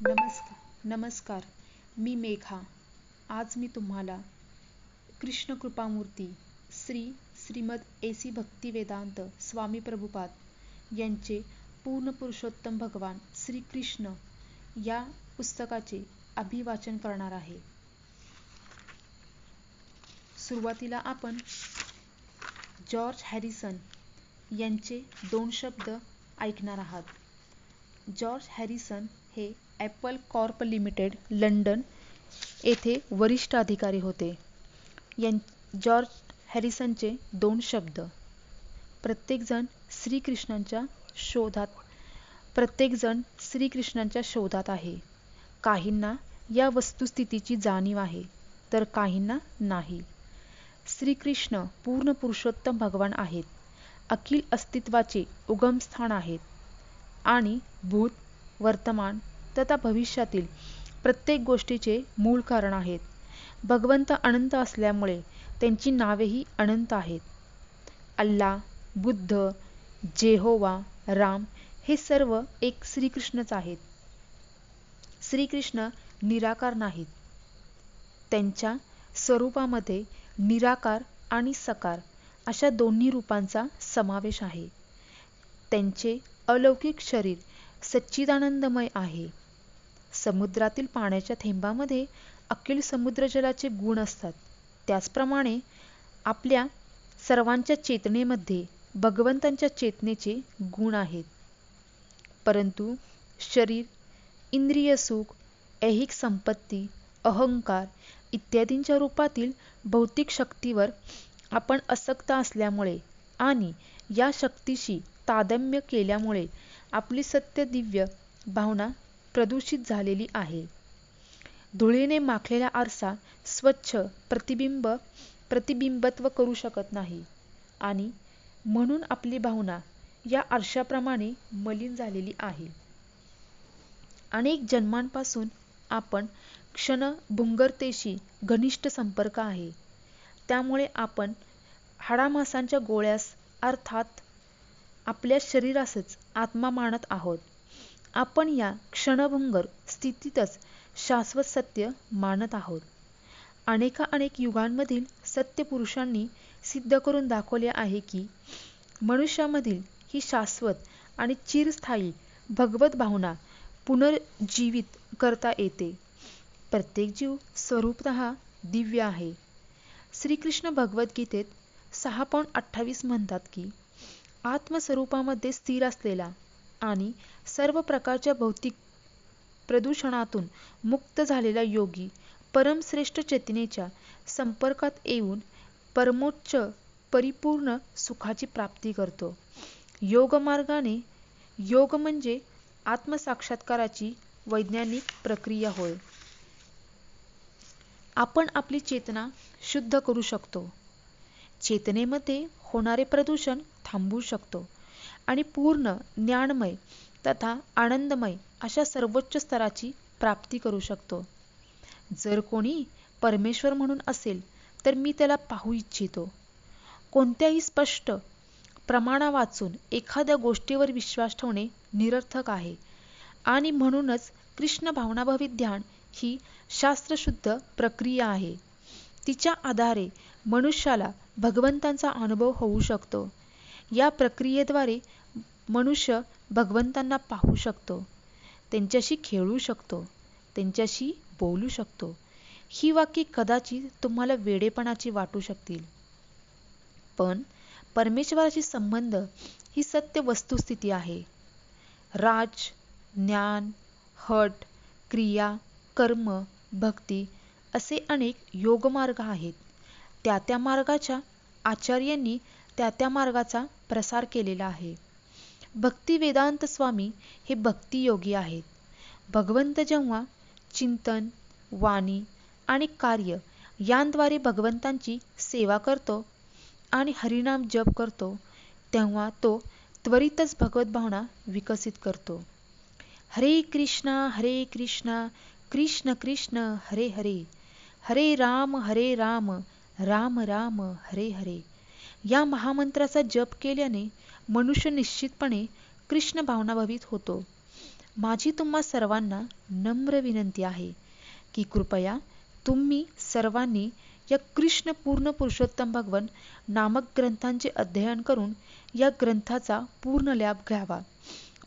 नमस्कार नमस्कार. मी मेघा. आज मी तुम्हाला Krishna कृपामूर्ती Shri Shrimad A C C Bhakti Vedanta Swami Prabhupada यांचे पूर्ण पुरुषोत्तम भगवान श्री कृष्ण या पुस्तकाचे अभिवाचन करणार आहे. सुरुवातीला आपण जॉर्ज हॅरिसन यांचे दोन शब्द ऐकणार आहात. जॉर्ज हॅरिसन हे ॲपल कॉर्प लिमिटेड लंडन येथे वरिष्ठ अधिकारी होते. यां जॉर्ज हॅरिसनचे दोन शब्द. प्रत्येकजण श्रीकृष्णांच्या शोधात प्रत्येकजण श्रीकृष्णांच्या शोधात आहे. काहींना या वस्तुस्थितीची जाणीव आहे तर काहींना नाही. श्रीकृष्ण पूर्ण पुरुषोत्तम भगवान आहेत. अखिल अस्तित्वाचे उगमस्थान आहेत. आणि भूत वर्तमान तथा भविष्यातील प्रत्येक गोष्टीचे मूळ कारण आहेत. भगवंत अनंत असल्यामुळे त्यांची नावेही अनंत आहेत. अल्ला बुद्ध जेहोवा राम हे सर्व एक श्रीकृष्णच आहेत. श्रीकृष्ण निराकार नाहीत. त्यांच्या स्वरूपामध्ये निराकार आणि सकार अशा दोन्ही रूपांचा समावेश आहे. त्यांचे अलौकिक शरीर सच्चिदानंदमय आहे. समुद्रातील पाण्याच्या थेंबामध्ये अखिल समुद्रजलाचे गुण असतात. त्याचप्रमाणे आपल्या सर्वांच्या चेतनेमध्ये भगवंतांच्या चेतनेचे गुण आहेत. परंतु शरीर इंद्रिय सुख ऐहिक संपत्ती अहंकार इत्यादींच्या रूपातील भौतिक शक्तीवर आपण असक्त असल्यामुळे आणि या शक्तीशी तादम्य केल्यामुळे आपली सत्य दिव्य भावना प्रदूषित झालेली आहे. धुळीने माखलेला आरसा स्वच्छ प्रतिबिंब प्रतिबिंबत्व करू शकत नाही. आणि म्हणून आपली भावना या आरशाप्रमाणे मलिन झालेली आहे. अनेक जन्मांपासून आपण क्षणभुंगरतेशी घनिष्ठ संपर्क आहे. त्यामुळे आपण हाडामासांच्या गोळ्यास अर्थात आपल्या शरीरासच आत्मा मानत आहोत. आपण या क्षणभंगर स्थितीतच शाश्वत सत्य मानत आहोत. अनेका अनेक युगांमधील सत्य पुरुषांनी सिद्ध करून दाखवले आहे की मनुष्यामधील ही शाश्वत आणि चिरस्थायी भगवत भावना पुनर्जीवित करता येते. प्रत्येक जीव स्वरूपत दिव्य आहे. श्रीकृष्ण भगवद्गीतेत सहा पॉईंट अठ्ठावीस म्हणतात की आत्मस्वरूपामध्ये स्थिर असलेला आणि सर्व प्रकारच्या भौतिक प्रदूषणातून मुक्त झालेला योगी परमश्रेष्ठ चेतनेच्या संपर्कात येऊन परमोच्च परिपूर्ण सुखाची प्राप्ती करतो. योगमार्गाने योग म्हणजे आत्मसाक्षात्काराची वैज्ञानिक प्रक्रिया होय. आपण आपली चेतना शुद्ध करू शकतो. चेतनेमध्ये होणारे प्रदूषण थांबवू शकतो आणि पूर्ण ज्ञानमय तथा आनंदमय अशा सर्वोच्च स्तराची प्राप्ती करू शकतो. जर कोणी परमेश्वर म्हणून असेल तर मी त्याला पाहू इच्छितो. कोणत्याही स्पष्ट प्रमाणा वाचून एखाद्या गोष्टीवर विश्वास ठेवणे निरर्थक आहे. आणि म्हणूनच कृष्ण भावनाभावी ध्यान ही शास्त्रशुद्ध प्रक्रिया आहे. तिच्या आधारे मनुष्याला भगवंतांचा अनुभव होऊ शकतो. या प्रक्रियेद्वारे मनुष्य भगवंतांना पाहू शकतो त्यांच्याशी खेळू शकतो त्यांच्याशी बोलू शकतो. ही वाक्य कदाचित तुम्हाला वेडेपणाची वाटू शकतील. पण परमेश्वराशी संबंध ही सत्य वस्तुस्थिती आहे. राज ज्ञान हट क्रिया कर्म भक्ती असे अनेक योगमार्ग आहेत. त्या त्या मार्गाच्या आचार्यांनी त्या त्या मार्गाचा प्रसार केलेला आहे. भक्ती वेदांत स्वामी हे भक्तियोगी आहेत. भगवंत जेव्हा चिंतन वाणी आणि कार्य यांद्वारे भगवंतांची सेवा करतो आणि हरिनाम जप करतो तेव्हा तो त्वरितच भगवत भावना विकसित करतो. हरे कृष्णा हरे कृष्णा कृष्ण कृष्ण हरे हरे. हरे राम हरे राम राम राम हरे हरे. या महामंत्राचा जप केल्याने मनुष्य निश्चितपणे कृष्ण भावनाभावित होतो. माझी तुम्हा सर्वांना नम्र विनंती आहे की कृपया तुम्ही सर्वांनी या कृष्ण पूर्ण पुरुषोत्तम भगवन नामक ग्रंथांचे अध्ययन करून या ग्रंथाचा पूर्ण लाभ घ्यावा.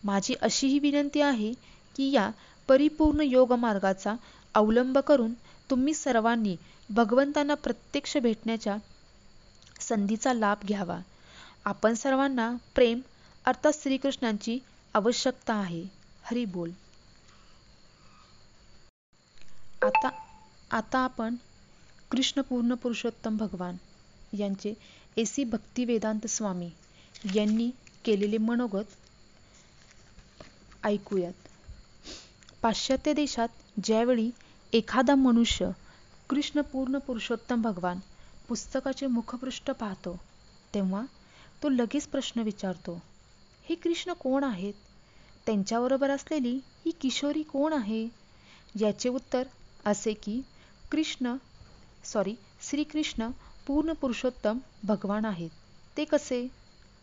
माझी अशीही विनंती आहे की या परिपूर्ण योग मार्गाचा अवलंब करून तुम्ही सर्वांनी भगवंतांना प्रत्यक्ष भेटण्याच्या संधीचा लाभ घ्यावा. आपण सर्वांना प्रेम अर्थात श्रीकृष्णांची आवश्यकता आहे. हरी बोल. आता आता आपण कृष्ण पूर्ण पुरुषोत्तम भगवान यांचे एसी भक्ती वेदांत स्वामी यांनी केलेले मनोगत ऐकूयात. पाश्चात्य देशात ज्यावेळी एखादा मनुष्य कृष्ण पूर्ण पुरुषोत्तम भगवान पुस्तकाचे मुखपृष्ठ पाहतो तेव्हा तो लगेच प्रश्न विचारतो हे कृष्ण कोण आहेत? त्यांच्याबरोबर असलेली ही किशोरी कोण आहे? याचे उत्तर असे की कृष्ण सॉरी श्रीकृष्ण पूर्ण पुरुषोत्तम भगवान आहेत. ते कसे?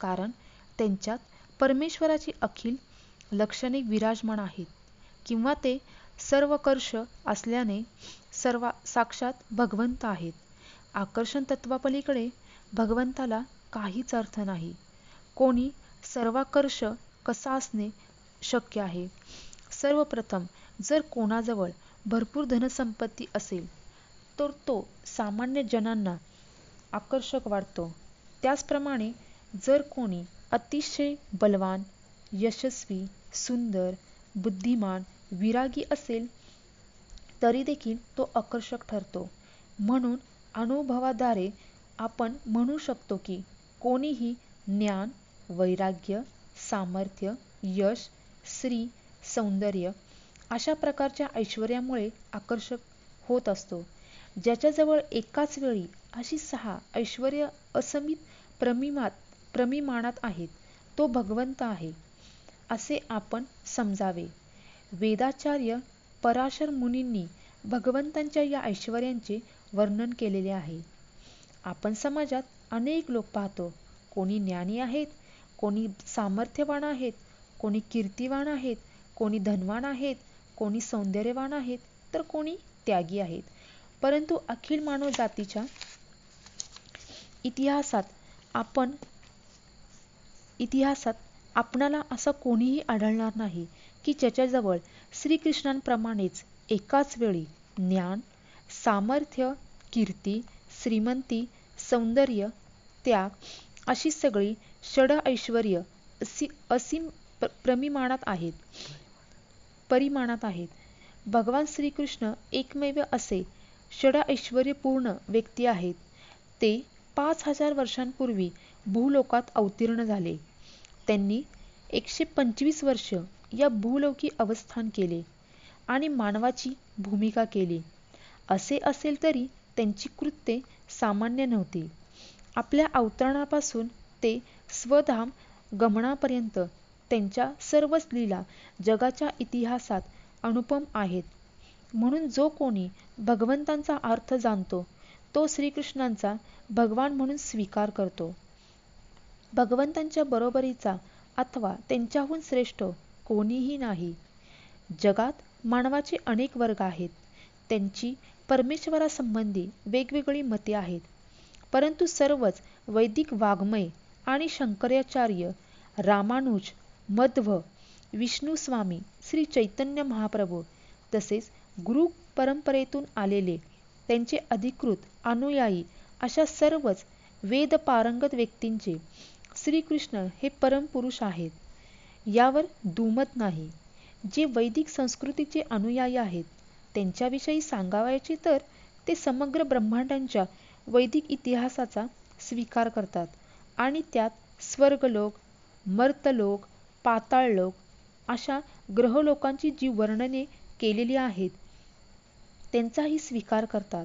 कारण त्यांच्यात परमेश्वराची अखिल लक्षणे विराजमान आहेत किंवा ते सर्वकर्ष असल्याने सर्व साक्षात भगवंत आहेत. आकर्षण तत्वापलीकडे भगवंताला काहीच अर्थ नाही. कोणी सर्वाकर्ष कसा असणे शक्य आहे? सर्वप्रथम जर कोणाजवळ भरपूर धनसंपत्ती असेल तर तो सामान्य जनांना आकर्षक वाटतो. त्याचप्रमाणे जर कोणी अतिशय बलवान यशस्वी सुंदर बुद्धिमान विरागी असेल तरी देखील तो आकर्षक ठरतो. म्हणून अनुभवाद्वारे आपण म्हणू शकतो की कोणीही ज्ञान वैराग्य सामर्थ्य यश श्री सौंदर्य अशा प्रकारच्या ऐश्वर्यामुळे आकर्षक होत असतो. ज्याच्याजवळ एकाच वेळी अशी सहा ऐश्वर्य असमित प्रमिमात प्रमिमाणात आहेत तो भगवंत आहे असे आपण समजावे. वेदाचार्य पराशर मुनींनी भगवंतांच्या या ऐश्वर्यांचे वर्णन केलेले आहे. आपण समाजात अनेक लोक पाहतो. कोणी ज्ञानी आहेत कोणी सामर्थ्यवान आहेत कोणी कीर्तिवान आहेत कोणी धनवान आहेत कोणी सौंदर्यवान आहेत तर कोणी त्यागी आहेत. परंतु अखिल मानव जातीच्या इतिहासात आपण इतिहासात आपणाला असं कोणीही आढळणार नाही की ज्याच्याजवळ श्रीकृष्णांप्रमाणेच एकाच वेळी ज्ञान सामर्थ्य कीर्ती श्रीमंती सौंदर्य त्याग अशी सगळी षड ऐश्वर्य असी असीम प्रमिमाणात आहेत. परिमाणात आहेत. भगवान श्रीकृष्ण एकमेव असे षड ऐश्वर्यपूर्ण व्यक्ती आहेत. ते पाच हजार वर्षांपूर्वी भूलोकात अवतीर्ण झाले. त्यांनी एकशे पंचवीस वर्ष या भूलोकी अवस्थान केले आणि मानवाची भूमिका केली. असे असेल तरी त्यांची कृत्ये सामान्य नव्हती. आपल्या अवतरणापासून ते स्वधाम गमनापर्यंत त्यांच्या सर्वच लीला जगाच्या इतिहासात अनुपम आहेत. म्हणून जो कोणी भगवंतांचा अर्थ जाणतो तो श्रीकृष्णांचा भगवान म्हणून स्वीकार करतो. भगवंतांच्या बरोबरीचा अथवा त्यांच्याहून श्रेष्ठ कोणीही नाही. जगात मानवाचे अनेक वर्ग आहेत. त्यांची परमेश्वरासंबंधी वेगवेगळी मते आहेत. परंतु सर्वच वैदिक वाङ्मय आणि शंकराचार्य रामानुज मध्व विष्णुस्वामी श्री चैतन्य महाप्रभू तसेच गुरु परंपरेतून आलेले त्यांचे अधिकृत अनुयायी अशा सर्वच वेद पारंगत व्यक्तींचे श्रीकृष्ण हे परमपुरुष आहेत. यावर दुमत नाही. जे वैदिक संस्कृतीचे अनुयायी आहेत त्यांच्याविषयी सांगावयाचे तर ते समग्र ब्रह्मांडांच्या वैदिक इतिहासाचा स्वीकार करतात. आणि त्यात स्वर्गलोक मर्तलोक पाताळलोक अशा ग्रहलोकांची जी वर्णने केलेली आहेत त्यांचाही स्वीकार करतात.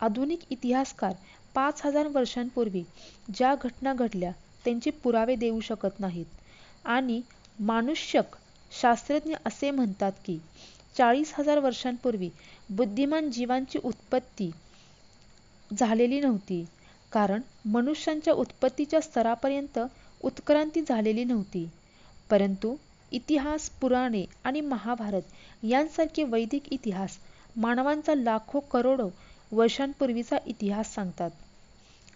आधुनिक इतिहासकार पाच हजार वर्षांपूर्वी ज्या घटना घडल्या त्यांचे पुरावे देऊ शकत नाहीत. आणि मानुष्यक शास्त्रज्ञ असे म्हणतात की चाळीस हजार वर्षांपूर्वी बुद्धिमान जीवांची उत्पत्ती झालेली नव्हती. कारण मनुष्यांच्या उत्पत्तीच्या स्तरापर्यंत उत्क्रांती झालेली नव्हती. परंतु इतिहास पुराणे आणि महाभारत यांसारखे वैदिक इतिहास मानवांचा लाखो करोडो वर्षांपूर्वीचा इतिहास सांगतात.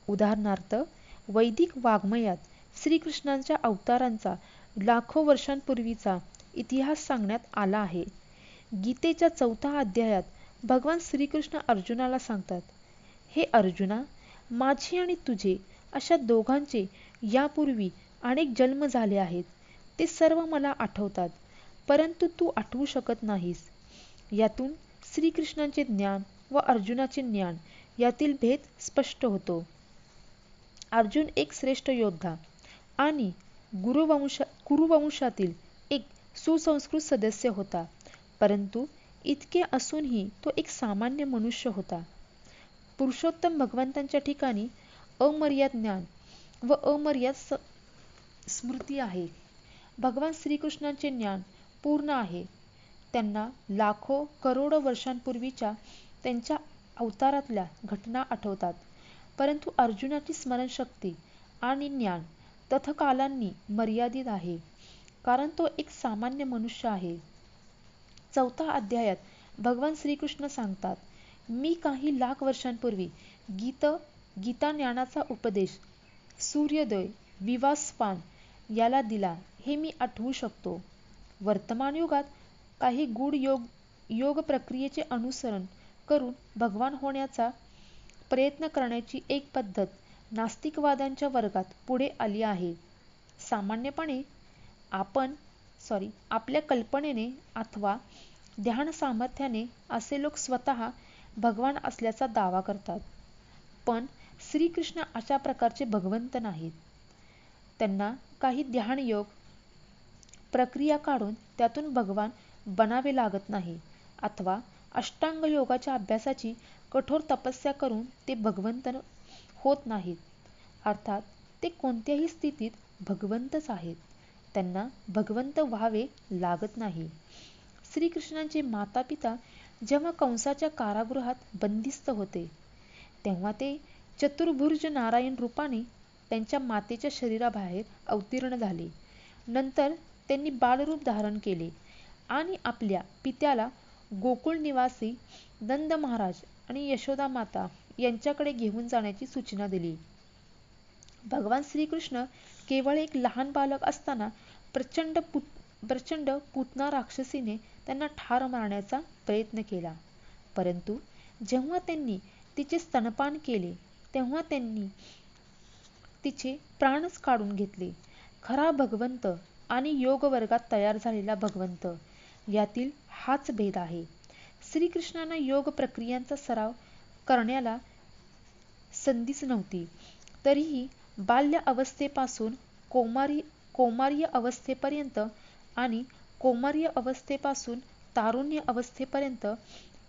उदाहरणार्थ वैदिक वाङ्मयात श्रीकृष्णांच्या अवतारांचा लाखो वर्षांपूर्वीचा इतिहास सांगण्यात आला आहे. गीतेच्या चौथा अध्यायात भगवान श्रीकृष्ण अर्जुनाला सांगतात हे अर्जुना माझे आणि तुझे अशा दोघांचे यापूर्वी अनेक जन्म झाले आहेत. ते सर्व मला आठवतात परंतु तू आठवू शकत नाहीस. यातून श्रीकृष्णांचे ज्ञान व अर्जुनाचे ज्ञान यातील भेद स्पष्ट होतो. अर्जुन एक श्रेष्ठ योद्धा आणि गुरुवंश कुरुवंशातील एक सुसंस्कृत सदस्य होता. परंतु इतके असूनही तो एक सामान्य मनुष्य होता. पुरुषोत्तम भगवंतांच्या ठिकाणी अमर्याद ज्ञान व अमर्याद स्मृती आहे. भगवान श्रीकृष्णांचे ज्ञान पूर्ण आहे. त्यांना लाखो करोडो वर्षांपूर्वीच्या त्यांच्या अवतारातल्या घटना आठवतात. परंतु अर्जुनाची स्मरणशक्ती आणि ज्ञान तथकालांनी मर्यादित आहे. कारण तो एक सामान्य मनुष्य आहे. चौथा अध्यायात भगवान श्रीकृष्ण सांगतात मी काही लाख वर्षांपूर्वी गीत गीता ज्ञानाचा उपदेश सूर्योदय विवासपान याला दिला हे मी आठवू शकतो. वर्तमान युगात काही गूढ योग योग प्रक्रियेचे अनुसरण करून भगवान होण्याचा प्रयत्न करण्याची एक पद्धत नास्तिकवाद्यांच्या वर्गात पुढे आली आहे. सामान्यपणे आपण सॉरी आपल्या कल्पनेने अथवा ध्यान सामर्थ्याने असे लोक स्वतः भगवान असल्याचा दावा करतात. पण श्रीकृष्ण अशा प्रकारचे भगवंत नाहीत. त्यांना काही ध्यान योग प्रक्रिया काढून त्यातून भगवान बनावे लागत नाही अथवा अष्टांग योगाच्या अभ्यासाची कठोर तपस्या करून ते भगवंत होत नाहीत. अर्थात ते कोणत्याही स्थितीत भगवंतच आहेत. त्यांना भगवंत व्हावे लागत नाही. श्रीकृष्णांचे माता पिता जेव्हा कंसाच्या कारागृहात बंदिस्त होते तेव्हा ते चतुर्भुज नारायण रूपाने त्यांच्या मातेच्या शरीराबाहेर अवतीर्ण झाले. नंतर त्यांनी बालरूप धारण केले आणि आपल्या पित्याला गोकुळ निवासी नंद महाराज आणि यशोदा माता यांच्याकडे घेऊन जाण्याची सूचना दिली. भगवान श्रीकृष्ण केवळ एक लहान बालक असताना प्रचंड पुत प्रचंड पुतना राक्षसीने त्यांना ठार मारण्याचा प्रयत्न केला. परंतु जेव्हा त्यांनी तिचे स्तनपान केले तेव्हा त्यांनी तिचे प्राणच काढून घेतले. खरा भगवंत आणि योग वर्गात तयार झालेला भगवंत यातील हाच भेद आहे. श्रीकृष्णांना योग प्रक्रियांचा सराव करण्याला संधीच नव्हती. तरीही बाल्य अवस्थेपासून कोमारी कोमार्य अवस्थेपर्यंत आणि कोमार्य अवस्थेपासून तारुण्य अवस्थेपर्यंत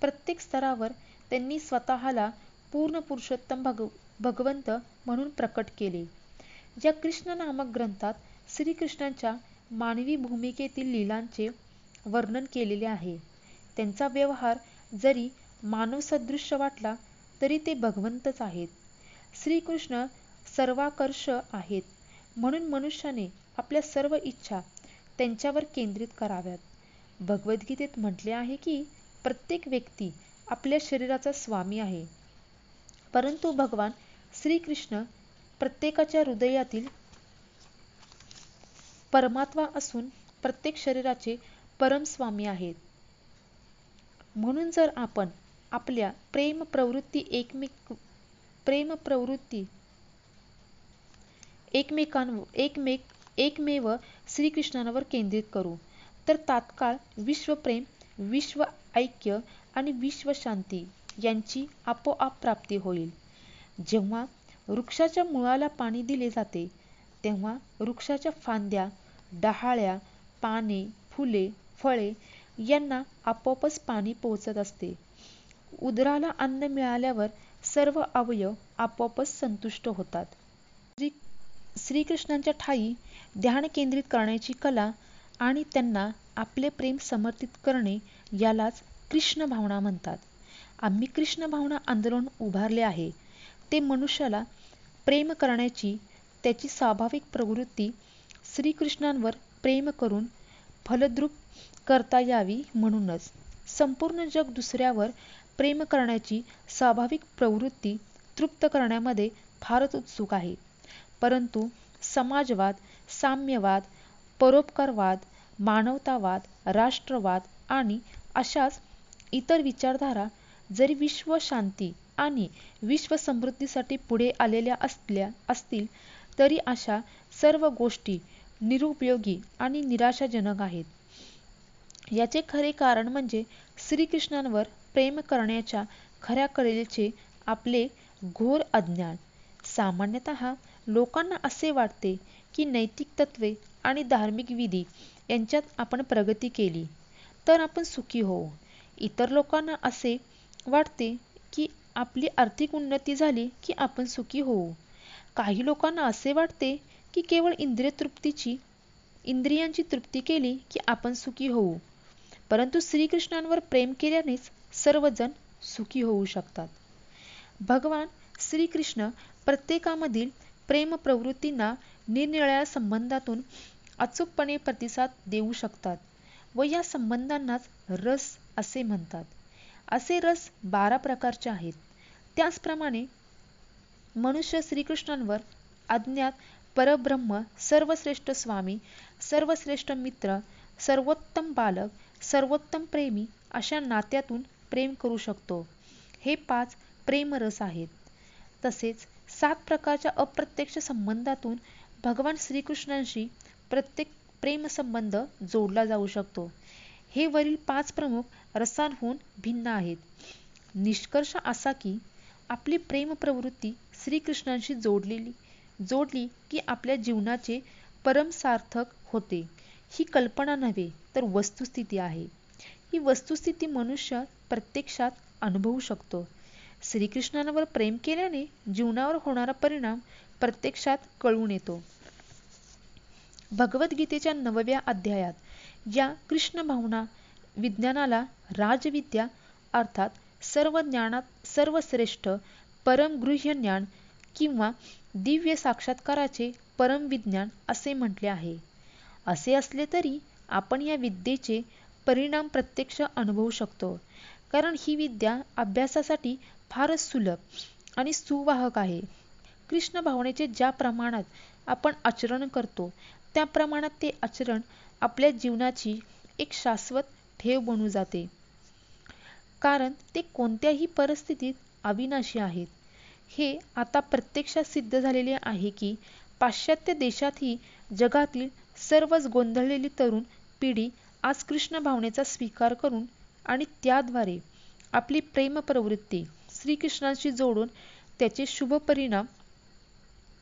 प्रत्येक स्तरावर त्यांनी स्वतःला पूर्ण पुरुषोत्तम भग भगवंत म्हणून प्रकट केले. ज्या कृष्ण नामक ग्रंथात श्रीकृष्णांच्या मानवी भूमिकेतील लीलांचे वर्णन केलेले आहे त्यांचा व्यवहार जरी मानवसदृश्य वाटला तरी ते भगवंतच आहेत. श्रीकृष्ण सर्वाकर्ष आहेत. म्हणून मनुष्याने आपल्या सर्व इच्छा त्यांच्यावर केंद्रित कराव्यात. भगवद्गीतेत म्हटले आहे की प्रत्येक व्यक्ती आपल्या शरीराचा स्वामी आहे. परंतु भगवान श्रीकृष्ण प्रत्येकाच्या हृदयातील परमात्मा असून प्रत्येक शरीराचे परमस्वामी आहेत. म्हणून जर आपण आपल्या प्रेम प्रवृत्ती एकमेक प्रेम प्रवृत्ती एकमेकां एकमेक एकमेव श्रीकृष्णांवर केंद्रित करू. तर तात्काळ विश्वप्रेम विश्व ऐक्य आणि विश्वशांती यांची आपोआप प्राप्ती होईल. जेव्हा वृक्षाच्या मुळाला पाणी दिले जाते तेव्हा वृक्षाच्या फांद्या डहाळ्या पाने फुले फळे यांना आपोआपच पाणी पोहोचत असते. उदराला अन्न मिळाल्यावर सर्व अवयव आपोआपच संतुष्ट होतात. श्रीकृष्णांच्या ठाई ध्यान केंद्रित करण्याची कला आणि त्यांना आपले प्रेम समर्पित करणे यालाच कृष्ण भावना म्हणतात. आम्ही कृष्ण भावना आंदोलन उभारले आहे. ते मनुष्याला प्रेम करण्याची त्याची स्वाभाविक प्रवृत्ती श्रीकृष्णांवर प्रेम करून फलद्रूप करता यावी म्हणूनच संपूर्ण जग दुसऱ्यावर प्रेम करण्याची स्वाभाविक प्रवृत्ती तृप्त करण्यामध्ये फारच उत्सुक आहे. परंतु समाजवाद साम्यवाद परोपकारवाद मानवतावाद राष्ट्रवाद आणि अशाच इतर विचारधारा जरी विश्व शांती आणि विश्व समृद्धीसाठी पुढे आलेल्या असल्या असतील तरी अशा सर्व गोष्टी निरुपयोगी आणि निराशाजनक आहेत. याचे खरे कारण म्हणजे श्रीकृष्णांवर प्रेम करण्याच्या खऱ्या कलेचे आपले घोर अज्ञान. सामान्यतः लोकांना असे वाटते की नैतिक तत्वे आणि धार्मिक विधी यांच्यात आपण प्रगती केली तर आपण सुखी होऊ. इतर लोकांना असे वाटते की आपली आर्थिक उन्नती झाली की आपण सुखी होऊ. काही लोकांना असे वाटते की केवळ इंद्रिय तृप्तीची इंद्रियांची तृप्ती केली की आपण सुखी होऊ. परंतु श्रीकृष्णांवर प्रेम केल्यानेच सर्वजण सुखी होऊ शकतात. भगवान श्रीकृष्ण प्रत्येकामधील प्रेम प्रवृत्तींना निरनिराळ्या संबंधातून अचूकपणे प्रतिसाद देऊ शकतात व या संबंधांनाच रस असे म्हणतात. असे रस बारा प्रकारचे आहेत. त्याचप्रमाणे मनुष्य श्रीकृष्णांवर अज्ञात परब्रह्म सर्वश्रेष्ठ स्वामी सर्वश्रेष्ठ मित्र सर्वोत्तम बालक सर्वोत्तम प्रेमी अशा नात्यातून प्रेम करू शकतो. हे पाच प्रेमरस आहेत. तसेच सात प्रकारच्या अप्रत्यक्ष संबंधातून भगवान श्रीकृष्णांशी प्रत्येक प्रेमसंबंध जोडला जाऊ शकतो. हे वरील पाच प्रमुख रसांहून भिन्न आहेत. निष्कर्ष असा की आपली प्रेम प्रवृत्ती श्रीकृष्णांशी जोडलेली जोडली की आपल्या जीवनाचे परम सार्थक होते. ही कल्पना नव्हे तर वस्तुस्थिती आहे. ही वस्तुस्थिती मनुष्य प्रत्यक्षात अनुभवू शकतो. श्रीकृष्णांवर प्रेम केल्याने जीवनावर होणारा परिणाम प्रत्यक्षात कळून येतो. भगवद्गीतेच्या नवव्या अध्यायात या कृष्ण भावना विज्ञानाला राजविद्या अर्थात सर्व ज्ञानात सर्वश्रेष्ठ परमगृह्य ज्ञान किंवा दिव्य साक्षात्काराचे परम विज्ञान असे म्हटले आहे. असे असले तरी आपण या विद्येचे परिणाम प्रत्यक्ष अनुभवू शकतो. कारण ही विद्या अभ्यासासाठी फारच सुलभ आणि सुवाहक आहे. कृष्ण भावनेचे ज्या प्रमाणात आपण आचरण करतो त्या प्रमाणात ते आचरण आपल्या जीवनाची एक शाश्वत ठेव बनू जाते. कारण ते कोणत्याही परिस्थितीत अविनाशी आहेत. हे आता प्रत्यक्षात सिद्ध झालेले आहे की पाश्चात्य देशातही जगातील सर्वच गोंधळलेली तरुण पिढी आज कृष्ण भावनेचा स्वीकार करून आणि त्याद्वारे आपली प्रेम प्रवृत्ती श्रीकृष्णांशी जोडून त्याचे शुभ परिणाम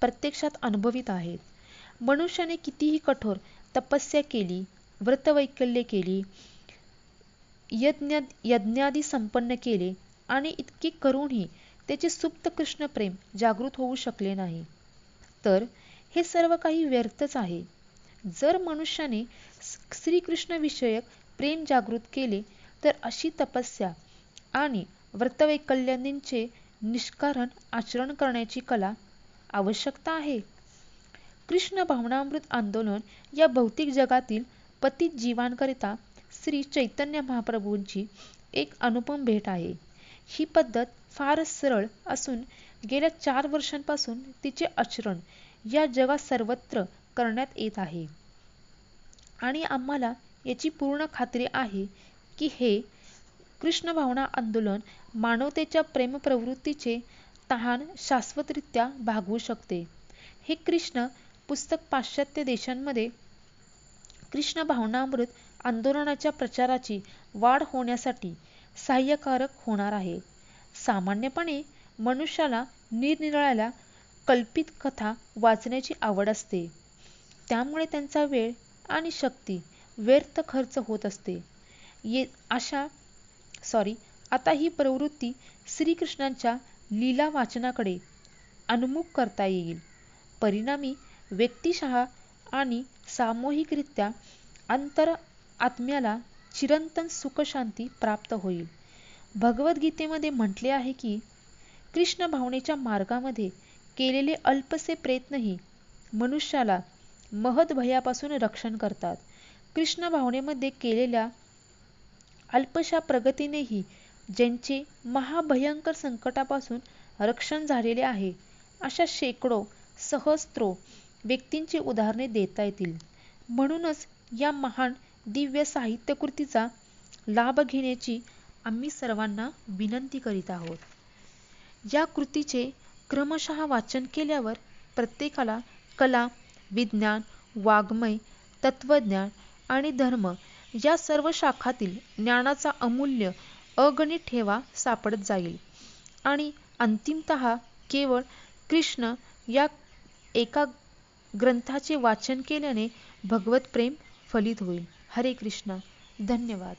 प्रत्यक्षात अनुभवित आहेत. मनुष्याने कितीही कठोर तपस्या केली व्रतवैकल्य केली यज्ञ यज्ञादी संपन्न केले आणि इतके करूनही त्याचे सुप्त कृष्ण प्रेम जागृत होऊ शकले नाही. तर हे सर्व काही व्यर्थच आहे. जर मनुष्याने श्रीकृष्णविषयक प्रेम जागृत केले तर अशी तपस्या आणि व्रतवैकल्यादींचे निष्कारण आचरण करण्याची कला आवश्यकता आहे. कृष्ण भावनामृत आंदोलन या भौतिक जगातील पतित जीवांकरिता श्री चैतन्य महाप्रभूंची एक अनुपम भेट आहे. ही पद्धत फारच सरळ असून गेल्या चार वर्षांपासून तिचे आचरण या जगात सर्वत्र करण्यात येत आहे. आणि आम्हाला याची पूर्ण खात्री आहे की हे कृष्ण भावना आंदोलन मानवतेच्या प्रेमप्रवृत्तीचे तहान शाश्वतरित्या भागवू शकते. हे कृष्ण पुस्तक पाश्चात्य देशांमध्ये कृष्ण भावनामृत आंदोलनाच्या प्रचाराची वाढ होण्यासाठी सहाय्यकारक होणार आहे. सामान्यपणे मनुष्याला निरनिराळ्या कल्पित कथा वाचण्याची आवड असते. त्यामुळे त्यांचा वेळ आणि शक्ती व्यर्थ खर्च होत असते. ये अशा सॉरी आता ही प्रवृत्ती श्रीकृष्णांच्या लीला वाचनाकडे अनुमुख करता येईल. परिणामी व्यक्तिशः आणि सामूहिकरित्या अंतर आत्म्याला चिरंतन सुखशांती प्राप्त होईल. भगवद्गीतेमध्ये म्हटले आहे की कृष्ण भावनेच्या मार्गामध्ये केलेले अल्पसे प्रयत्नही मनुष्याला महद भयापासून रक्षण करतात. कृष्ण भावनेमध्ये केलेल्या अल्पशा प्रगतीनेही ज्यांचे महाभयंकर संकटापासून रक्षण झालेले आहे अशा शेकडो सहस्त्रो व्यक्तींची उदाहरणे देता येतील. म्हणूनच या महान दिव्य साहित्यकृतीचा लाभ घेण्याची आम्ही सर्वांना विनंती करीत आहोत. या कृतीचे क्रमशः वाचन केल्यावर प्रत्येकाला कला विज्ञान वाङ्मय तत्वज्ञान आणि धर्म या सर्व शाखातील ज्ञानाचा अमूल्य अगणित ठेवा सापडत जाईल. आणि अंतिमत केवळ कृष्ण या एका ग्रंथाचे वाचन केल्याने भगवत प्रेम फलित होईल. हरे कृष्ण. धन्यवाद.